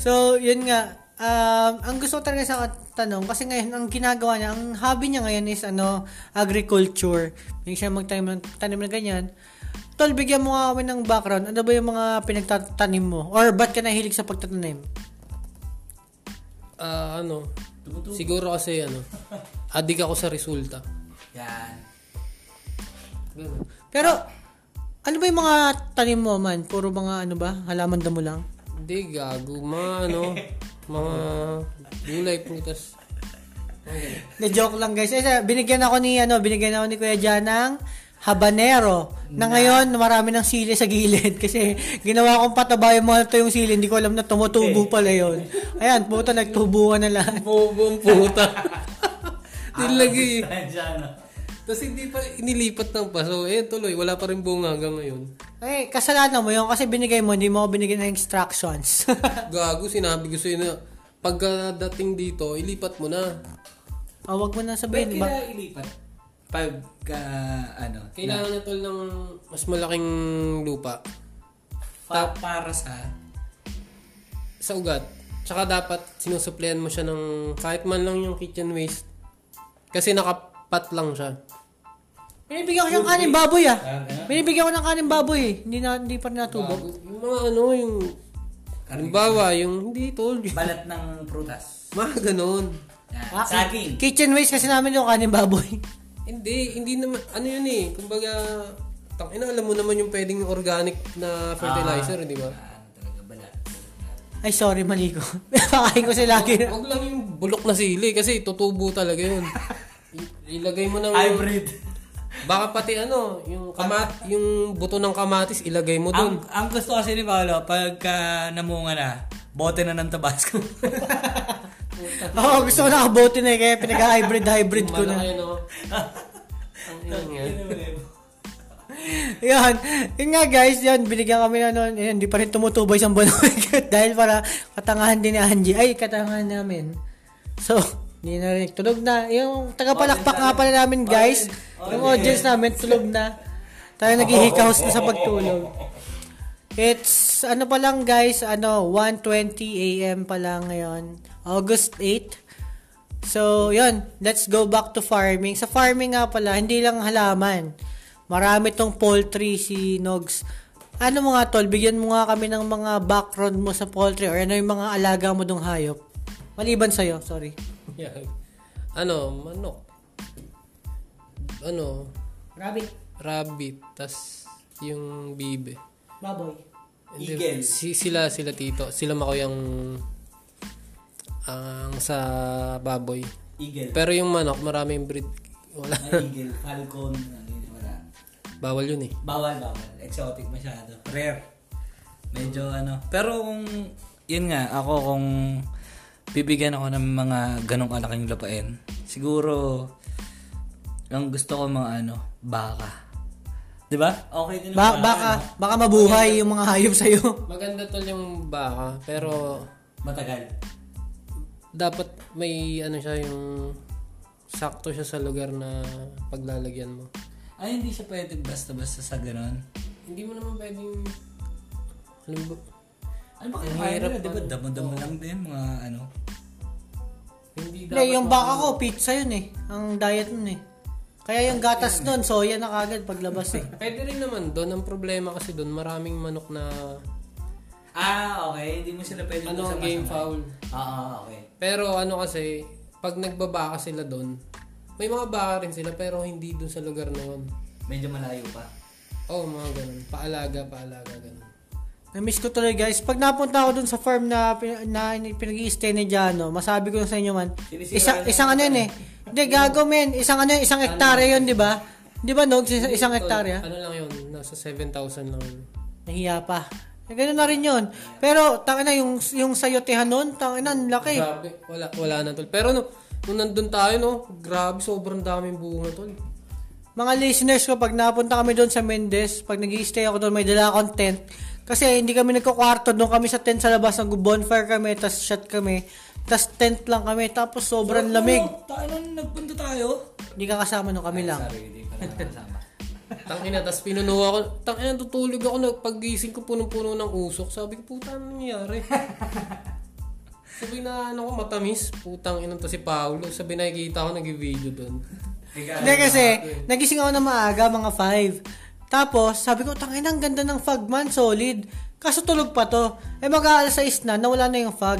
So, yun nga. Um, ang gusto ko talaga sa tanong, kasi ngayon, ang ginagawa niya, ang hobby niya ngayon is, ano, agriculture. Yung siya magtanim ng, tanim na ganyan. Tol, bigyan mo nga kami ng background. Ano ba yung mga pinagtatanim mo? Or ba't ka nahilig sa pagtatanim? Ah, ano? Siguro kasi ano, adik ako sa resulta. Yan. Ganun. Pero, ano ba yung mga tanim mo man? Puro mga ano ba? Halaman damo lang? Hindi, gago. Mga ano, mga gulay, prutas. Na joke lang guys. Eh, binigyan ako ni ano, binigyan ako ni Kuya Jan ng habanero. Na ngayon, marami ng sili sa gilid. Kasi ginawa kong pataba yung mga to yung sili. Hindi ko alam na tumutubo pala yon. Ayan, puta, nagtubuan na lahat. Bobo ang puta. Nilagay. Tapos hindi pa inilipat ng paso. Eh, tuloy. Wala pa rin bunga hanggang ngayon. Eh, kasalanan mo yun kasi binigay mo, hindi mo ako binigyan ng instructions. Gago, sinabi ko sa'yo na pagdating dito, ilipat mo na. oh, wag mo na Ba't sabihin, di ba? kaya ilipat? Pag, ano, Kailangan niya tol ng mas malaking lupa pa- para sa... sa ugat. Tsaka dapat sinusuplayan mo siya ng kahit man lang yung kitchen waste. Kasi nakapat lang siya. Binibigyan ko siyang kanin baboy ah. Ah? Binibigyan ko ng kanin baboy eh. Hindi, na, hindi pa natubo. Gago. Yung mga ano, yung halimbawa, yung hindi tol. Balat ng prutas. Mga ganon. Ah, Saging. Kitchen waste kasi namin yung kanin baboy. Hindi, hindi naman, ano yun eh, kumbaga, tang ina, alam mo naman yung pwedeng organic na fertilizer, di ba? Ah, talaga balat. Ay, sorry, mali ko. Pakain ko sila lagi. Huwag lang yung bulok na sili kasi tutubo talaga yun. I- ilagay mo ng... Hybrid. Baka pati ano, yung kamat, yung buto ng kamatis, ilagay mo ang, dun. ang gusto kasi ni Paolo, pagka namunga na, bote na ng Tabasco. Oo, gusto ko nakabote na eh, kaya pinag-hybrid-hybrid ko na. Malaki, no? Ang nga. Yan. Yun nga guys, yan, binigyan kami na noon. Yan, hindi pa rin tumutubo isang buwan dahil para katangahan din ni Angie. Ay, katangahan namin. So, hindi na rin. Tulog na. Yung tagapalakpak nga pala namin guys. Yung audience namin, tulog na. Tayo naghihikaos na sa pagtulog. It's, ano pa lang guys, ano, 1.20 a.m. pa lang ngayon. August 8. So, yun. Let's go back to farming. Sa farming nga pala, hindi lang halaman. Marami tong poultry si Nogs. Ano mo nga tol, bigyan mo nga kami ng mga background mo sa poultry or ano yung mga alaga mo dong hayop. Maliban sa'yo, sorry. Yeah. Ano, manok. Ano, Rabbit. rabbit, tas yung bibe. Baboy. Hindi, Eagle. Si, sila, sila tito. Sila mako yung ang sa baboy. Eagle. Pero yung manok, maraming breed. Wala. May eagle, falcon, ano yun, wala. Bawal yun eh. Bawal, bawal. Exotic masyado. Rare. Medyo ano. Pero kung, yun nga, ako kung bibigyan ako ng mga ganong kalaking lupain, siguro, ang gusto ko mga ano, baka. Di ba? Okay din Ba- baka, baka, ano? baka mabuhay yung mga hayop sa'yo. Maganda tol yung baka, pero Matagal. dapat may ano siya yung sakto siya sa lugar na paglalagyan mo. Ay, hindi siya pwede basta-basta sa ganon. Hindi mo naman pwedeng ano ba? Ano ba Ang kaya nila? Di ba damo-damo lang din mga ano? Hindi Hindi, yung baka ko, pizza yun eh. Ang diet nun eh. Kaya yung gatas nun, soya na kagad paglabas eh. Pwede rin naman doon. Ang problema kasi doon, maraming manok na Ah, okay. Hindi mo sila pwede ano sama-sama. game foul. Ah, okay. Pero ano kasi, pag nagbabaka sila doon, may mga baka rin sila pero hindi doon sa lugar na yun. Medyo malayo pa. Oh, mga ganun. Paalaga, paalaga, ganun. Na-miss ko tuloy guys. Pag napunta ako dun sa farm na, na pinag stay ni Jano, masabi ko na sa inyo man, isa, isang ano yun eh. Hindi, gago men. Isang ano yun, isang hektarya yun, di ba? Di ba, Nog? Isang, isang hektarya? Ano lang yun, nasa 7,000 lang yun. Nahiya pa. Eh, ganun na rin yun. Pero, tangina yung, yung sayotehan nun, tangina, ang laki. Grabe, wala, wala na tol. Pero no, nung nandun tayo no, grabe, sobrang daming bunga tol. Mga listeners ko, pag napunta kami doon sa Mendes, pag nag stay ako doon, may dala akong tent. Kasi hindi kami nagkakwarto, doon kami sa tent sa labas, nag-bonfire kami, tas shot kami, tas tent lang kami, tapos sobrang lamig. Tayo nung nagpunta tayo. Hindi ka kasama nung kami lang. Sorry, hindi lang kasama. Tangina, tas pinuno ako. Tangina, tutulog ako. Paggising ko punong-puno ng usok. Sabi ko, puta, ano nangyari? Sabi na ano ko, matamis. Putang ina to si Paolo. Sabi nakikita ko, nag-video doon. Hindi kasi, nagising ako na maaga, mga 5. Tapos, sabi ko, tangin ang ganda ng fog man, solid. Kaso tulog pa to. Eh mag alas 6 na, nawala na yung fog.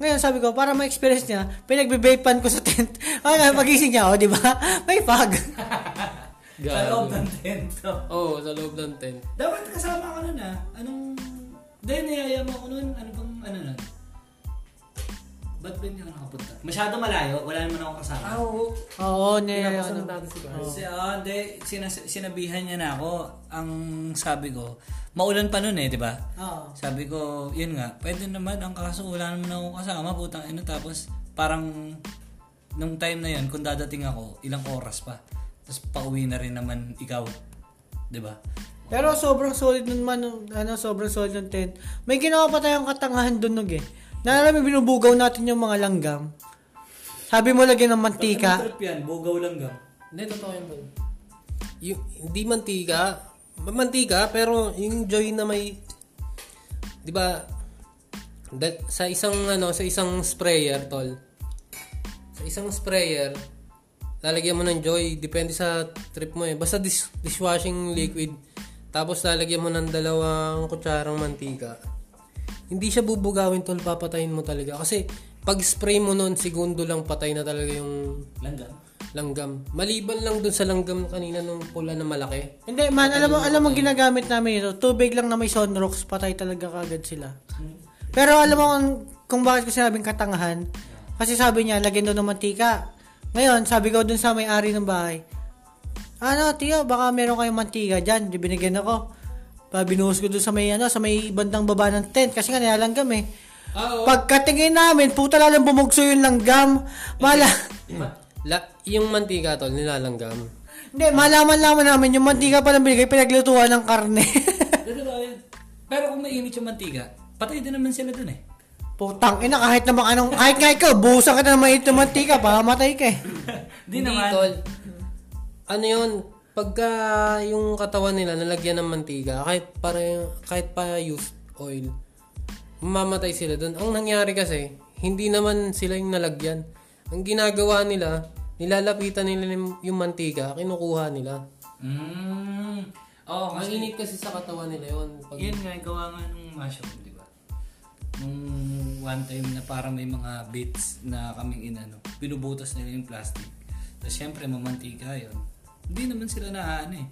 Ngayon, sabi ko, para ma-experience niya, pinagbe-vapean ko sa tent. Ay, magising niya, oh, di ba? May fog. Sa loob ng tent. Oo, sa loob ng tent. Dapat kasama ka nun ah. Anong... Dahil niyaya mo ako nun. Ano bang ano nun? Ba't ba hindi ako nakapunta? Masyado malayo. Wala naman ako kasama. oo. Oo, ne, Pinapasal ano. natin si Carl. Kasi, ah, hindi, sinas- sinabihan niya na ako. Ang sabi ko, maulan pa nun eh, di ba? Oo. Sabi ko, yun nga, pwede naman, ang kaso wala naman ako kasama, putang ino, tapos parang nung time na yun, kung dadating ako, ilang oras pa. Tapos pauwi na rin naman ikaw. Di ba? Pero sobrang solid nun man, ano, sobrang solid ng tent. May ginawa pa tayong katangahan dun, Nog, eh. Naalala mo, binubugaw natin yung mga langgam. Sabi mo lagyan ng mantika. Trip yan, bugaw lang ga. Hindi, totoo yun tol. Yung, hindi mantika. Mantika, pero yung joy na may... Di ba? da- sa isang ano, sa isang sprayer, tol. Sa isang sprayer, lalagyan mo ng joy. Depende sa trip mo eh. Basta dish, dishwashing liquid. Tapos lalagyan mo ng dalawang kutsarang mantika. Hindi siya bubugawin tol, papatayin mo talaga. Kasi pag spray mo nun, segundo lang patay na talaga yung Langgam. langgam. Maliban lang dun sa langgam kanina nung pula na malaki. Hindi man, alam mo, alam mo ginagamit namin ito. Tubig lang na may sunrocks, patay talaga kagad sila. Pero alam mo kung, kung bakit ko sinabing katangahan? Kasi sabi niya, lagyan doon ng mantika. Ngayon, sabi ko dun sa may-ari ng bahay, ano, tiyo, baka meron kayong mantika dyan. Di binigyan ako. Pa, binuhos ko dun sa may, ano, sa may bandang baba ng tent. Kasi nga nilalanggam eh. Ah, oo. Pagkatingin namin, puta lalang bumugso yung langgam. Mala... La, yung mantika tol, nilalanggam. Hindi, malaman-laman namin yung mantika palang binigay, pinaglutuan ng karne. Totoo. Pero kung mainit yung mantika, patay din naman sila dun eh. Putang ina, kahit naman anong, kahit nga ikaw, buhusan ka na ng mainit na mantika, pamamatay ka eh. Di Hindi, naman. tol. Ano yun? Pagka yung katawan nila nalagyan ng mantika, kahit para kahit pa used oil, mamamatay sila doon. Ang nangyari kasi, hindi naman sila yung nalagyan. Ang ginagawa nila, nilalapitan nila yung- mantika, kinukuha nila. Mm. Oo, Ang kasi init kasi sa katawan nila yun. Pag, yun nga, gawa nga nung mushroom, di ba? Nung one time na parang may mga bits na kaming inano, binubutas nila yung plastic. Tapos syempre, mamantika yun. Hindi naman sila na ano eh.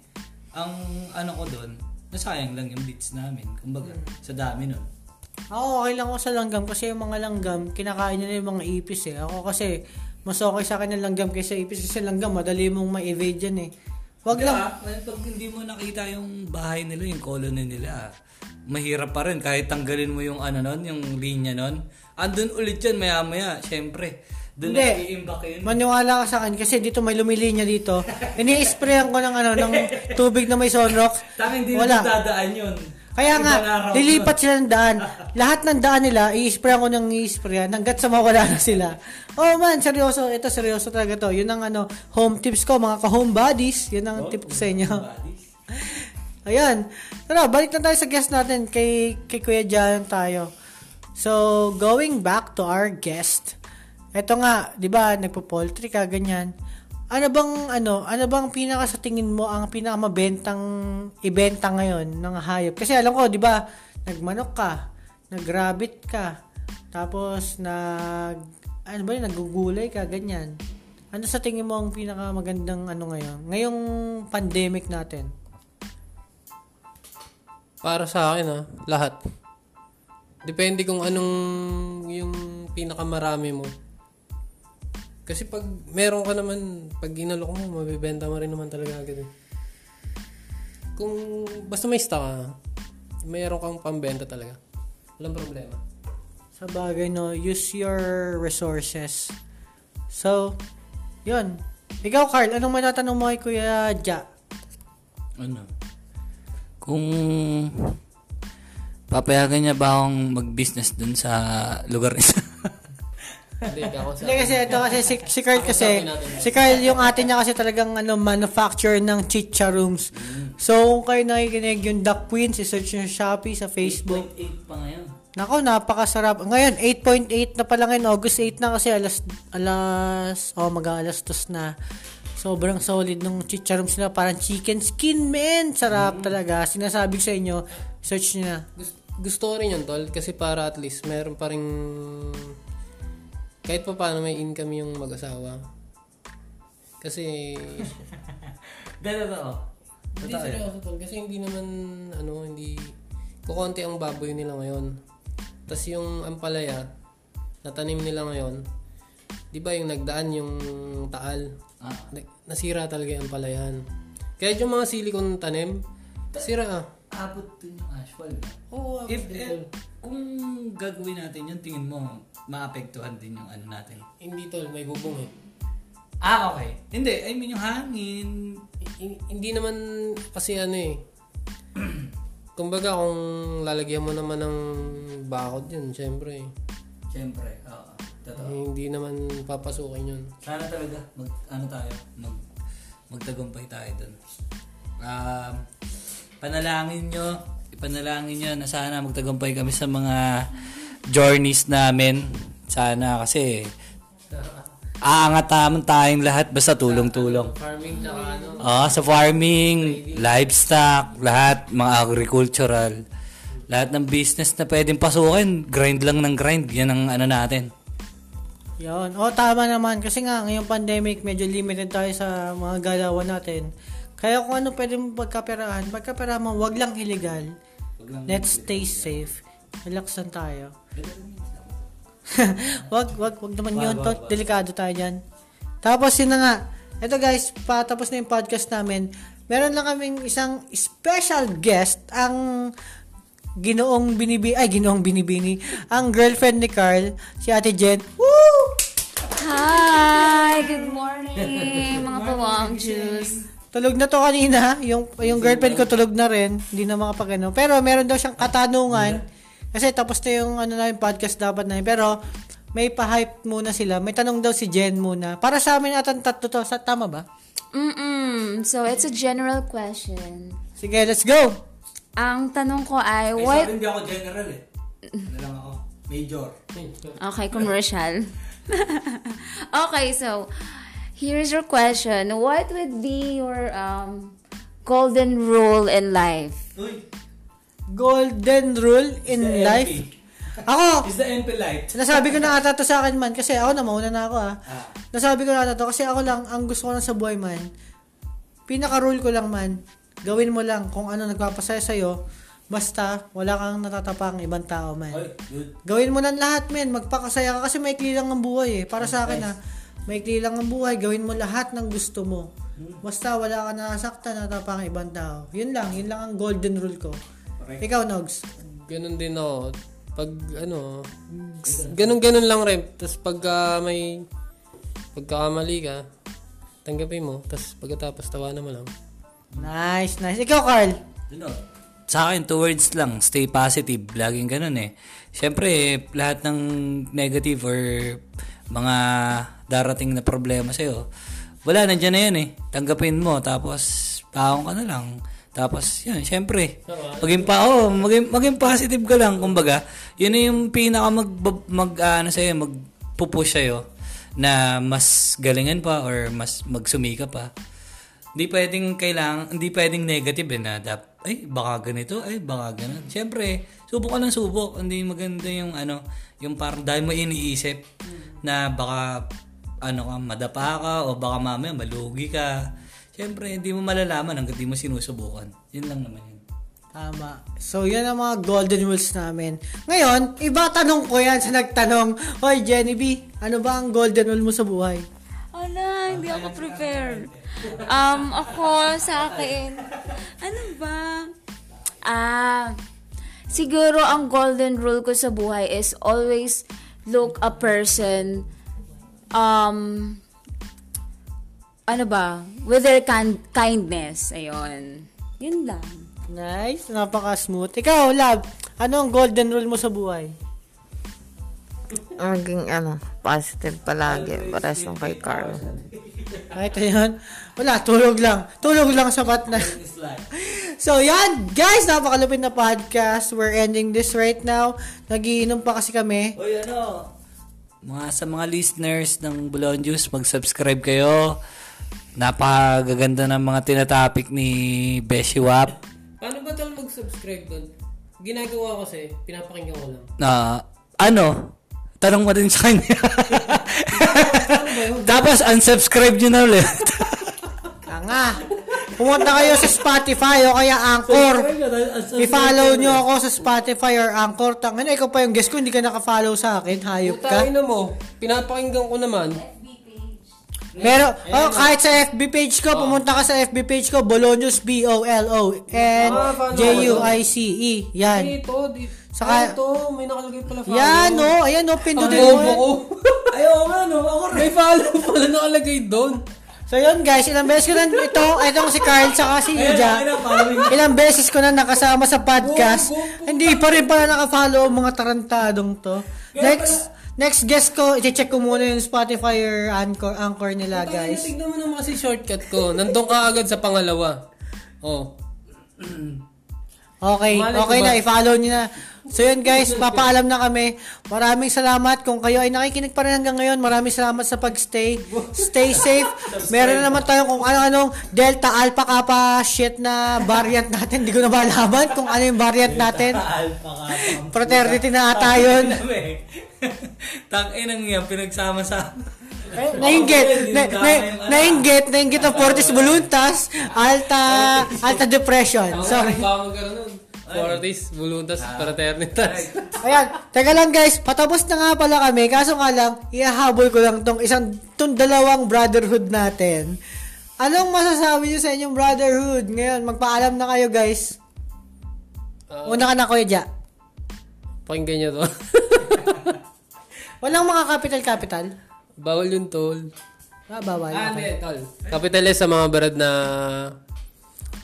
Ang ano ko doon, nasayang lang yung bits namin. Kumbaga, sa dami nun. Ako okay lang ako sa langgam kasi yung mga langgam, kinakain nila yung mga ipis eh. Ako kasi, mas okay sa akin ng langgam kaysa ipis kasi langgam, madali mong ma-evade yan eh. Wag lang. Kaya, pag hindi mo nakita yung bahay nila, yung colony nila, mahirap pa rin kahit tanggalin mo yung ano nun, yung linya nun. Andun ulit yan maya-maya, syempre. Doon Hindi. i-imbak yun. Maniwala ka sa akin kasi dito may lumilinya dito. Ini-sprayan ko ng ano, ng tubig na may sunrock. Tama hindi Wala. na dadaan yun. Kaya nga, Ibang araw lilipat sila ng daan. Lahat ng daan nila, i-sprayan ko ng i-sprayan hanggat sa mawala na sila. Oh man, seryoso. Ito, seryoso talaga to. Yun ang ano, home tips ko, mga ka-home buddies. Yun ang tip ko sa inyo. Ayan. Tara, balik na tayo sa guest natin. Kay, kay Kuya Jan tayo. So, going back to our guest. Ito nga, di ba, nagpo-poultry ka, ganyan. Ano bang, ano, ano bang pinaka sa tingin mo ang pinakamabentang ibenta ngayon ng hayop? Kasi alam ko, di ba, nagmanok ka, nagrabbit ka, tapos nag, ano ba yun, nagugulay ka, ganyan. Ano sa tingin mo ang pinakamagandang ano ngayon? Ngayong pandemic natin. Para sa akin ha, lahat. Depende kung anong yung pinakamarami mo. Kasi pag meron ka naman, pag inalok mo, mabibenta mo rin naman talaga agad eh. Kung basta may stock ka, mayroon kang pambenta talaga. Walang problema. Sa bagay, no, use your resources. So, yun. Ikaw, Carl, anong matatanong mo kay Kuya Ja? Ano? Kung papayagan niya ba akong mag-business dun sa lugar niya? Hindi, ako sa... Hindi kasi ito kasi si, si Carl kasi si Carl yung atin niya kasi talagang ano manufacturer ng chicha rooms. So kung kayo nakikinig yung Duck Queens, i-search nyo sa Shopee, sa Facebook. 8.8 pa ngayon. Nako, napakasarap. Ngayon, 8.8 na pala ngayon. August 8 na kasi alas, alas, oh, mag-alas dos na. Sobrang solid nung chicharums nila. Parang chicken skin, man. Sarap talaga. Sinasabi sa inyo, search nyo na. Gusto, gusto ko rin yun, tol. Kasi para at least meron pa rin... Kahit pa paano may income yung mag-asawa. Kasi... Ba oh? hindi seryoso, tol. Kasi hindi naman, ano, hindi... Kukonti ang baboy nila ngayon. Tapos yung ampalaya, natanim nila ngayon, di ba yung nagdaan yung taal? Ah. Na- Nasira talaga yung ampalayan. Kaya yung mga silicone tanim, sira ah. Abot dun yung asphalt. Oo, oh, If, eh, kung gagawin natin yun, tingin mo, maapektuhan din yung ano natin. hindi tol, may bubong eh. Ah, okay. Hindi, I mean yung hangin. Hin- hindi naman kasi ano eh. Kumbaga kung lalagyan mo naman ng bakod yun, syempre eh, Siyempre, oo. Totoo. hindi naman papasukin yun. Sana talaga, mag, ano tayo, mag, magtagumpay tayo dun. Um, panalangin nyo, ipanalangin nyo na sana magtagumpay kami sa mga journeys namin. Sana kasi aangat naman tayong lahat basta tulong-tulong. Farming tsaka ano, Ah, sa farming, livestock, lahat, mga agricultural, lahat ng business na pwedeng pasukin, grind lang ng grind, yan ang ano natin. Yun. O, tama naman. Kasi nga, ngayong pandemic, medyo limited tayo sa mga galawan natin. Kaya kung ano pwede mo pagkaperahan, pagkaperahan mo, wag lang illegal. Wag lang Let's stay safe. Relax lang tayo. wag, wag, wag naman yun. To, delikado tayo dyan. Tapos, yun na nga. Ito guys, patapos na yung podcast namin. Meron lang kaming isang special guest. Ang ginoong binibi, ay ginoong binibini. Ang girlfriend ni Carl, si Ate Jen. Woo! Hi! Good morning, mga pawang juice. Tulog na to kanina. Yung, yung girlfriend ko tulog na rin. Hindi na makapag ano. Pero meron daw siyang katanungan. Kasi tapos na yung ano na yung podcast dapat na yun. Pero may pa-hype muna sila. May tanong daw si Jen muna. Para sa amin atang tatlo to. Sa, tama ba? Mm-mm. So, it's a general question. Sige, let's go! Ang tanong ko ay, Eh, what... sorry, hindi ako general eh. Ano lang ako? Major. Okay, commercial. okay, so, here's your question. What would be your um, golden rule in life? Uy, Golden rule in the life. MP. Ako, Is the MP light? Nasabi ko na ata to sa akin man kasi ako na mauna na ako ah. Ah. Nasabi ko na ata to kasi ako lang ang gusto ko lang sa buhay man. Pinaka rule ko lang man. Gawin mo lang kung ano nagpapasaya sa Basta wala kang natatapang ibang tao man. Oy, good. Gawin mo lang lahat men, magpakasaya ka kasi maikli lang ang buhay eh. Para sa akin ah, maikli lang ang buhay, gawin mo lahat ng gusto mo. Basta wala ka nasaktan natapang ibang tao. Yun lang, yun lang ang golden rule ko. Correct. Ikaw, Nogs. Ganun din ako. Pag ano, ganun ganun lang rin. Tapos pagka may pagkakamali ka, tanggapin mo. Tapos pagkatapos tawanan mo lang. Nice, nice. Ikaw, Carl. Ano? Sa akin, two words lang. Stay positive. Laging ganun eh. Siyempre, lahat ng negative or mga darating na problema sa'yo, wala, nandiyan na yun eh. Tanggapin mo, tapos paong ka na lang. Tapos, yun, siyempre, maging pa, oh, maging, maging positive ka lang, kumbaga. Yun na yung pinaka mag, mag ano sa'yo, magpupush sa'yo na mas galingan pa or mas magsumika pa. Hindi pwedeng kailangan, hindi pwedeng negative eh na dap, ay baka ganito, ay baka ganun. Siyempre, subok ka ng subok. Hindi maganda yung ano, yung parang dahil mo iniisip na baka ano ka, madapa ka o baka mamaya malugi ka. Siyempre, hindi mo malalaman hanggang di mo sinusubukan. Yun lang naman yun. Tama. So, yan ang mga golden rules namin. Ngayon, iba tanong ko yan sa nagtanong. Hoy, Jenny B, ano ba ang golden rule mo sa buhay? Ala, hindi ako prepared. Um, ako, sa akin, ano ba? Ah, siguro ang golden rule ko sa buhay is always look a person, um, ano ba, with their kind- kindness. Ayun. Yun lang. Nice. Napaka-smooth. Ikaw, Lab, ano ang golden rule mo sa buhay? Maging ano, positive palagi. Pares yung kay Carl. Kahit yun. Wala, tulog lang. Tulog lang sapat na. so, yan. Guys, napakalupit na podcast. We're ending this right now. Nagiinom pa kasi kami. Uy, ano? Mga sa mga listeners ng Bulon Juice, mag-subscribe kayo. Napakagaganda ng mga tinatopic ni Beshi Wap. Paano ba tol mag-subscribe doon? Ginagawa ko kasi, pinapakinggan ko lang. Na, ano? Tanong mo din sa kanya. Tapos, unsubscribe nyo na ulit. Nga. Pumunta kayo sa Spotify o kaya Anchor. I-follow nyo ako sa Spotify or Anchor. Tangin, ikaw pa yung guest ko, hindi ka naka-follow sa akin. Hayop ka. Putangin na mo, pinapakinggan ko naman. Pero, oh, kahit sa FB page ko, pumunta ka sa FB page ko, Bolonius, B-O-L-O-N-J-U-I-C-E. E. Yan. Ito, di, Saka- Saka, ito, may nakalagay pala follow. Yan, oh. Ayan, oh. Ang Pindutin mo. ko. Ayaw nga, no? Ako may follow pala nakalagay doon. So, yun, guys. Ilang beses ko na ito, itong si Carl, saka si Ija. Ilang beses ko na nakasama sa podcast. Hindi pa rin pala nakafollow ang mga tarantadong to. Next, next guest ko, i-check ko muna yung Spotify or Anchor, Anchor nila, Guys. guys. Tignan mo naman kasi shortcut ko. Nandun ka agad sa pangalawa. Oh. Okay, Malay okay na, i-follow nyo na. So yun guys, papaalam na kami. Maraming salamat kung kayo ay nakikinig pa rin hanggang ngayon. Maraming salamat sa pagstay. Stay safe. Meron na naman tayo kung ano-anong Delta, Alpha, Kappa, shit na variant natin. Hindi ko na malaman kung ano yung variant natin. Fraternity na ata yun. Dami. Tang inang yan, pinagsama-sama. Eh, nainggit, na, na, nainggit, nainggit ang Fortis Voluntas, Alta, Alta Depression. Sorry. Fortis, Voluntas, Fraternitas. Ayan, teka lang guys, patapos na nga pala kami, kaso nga lang, ihahabol ko lang tong isang, tong dalawang brotherhood natin. Anong masasabi nyo sa inyong brotherhood? Ngayon, magpaalam na kayo guys. Ah. Una ka na, Kuya Ja. Pakinggan nyo to. Walang mga capital-capital. Bawal yung tol. Ah, bawal. Ah, Okay. hindi, tol. Capitalist sa mga barad na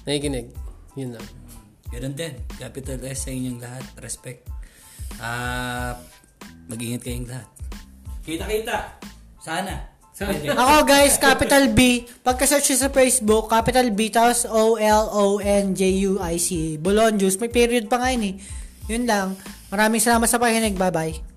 nakikinig. Yun lang. Ganun din. Capital S sa inyong lahat. Respect. Ah, mag-ingat kayong lahat. Kita-kita. Sana. Ako guys, capital B. Pagka-search sa Facebook, capital B, tapos O-L-O-N-J-U-I-C. Bolon Juice. May period pa nga yun eh. Yun lang. Maraming salamat sa pakinig. Bye-bye.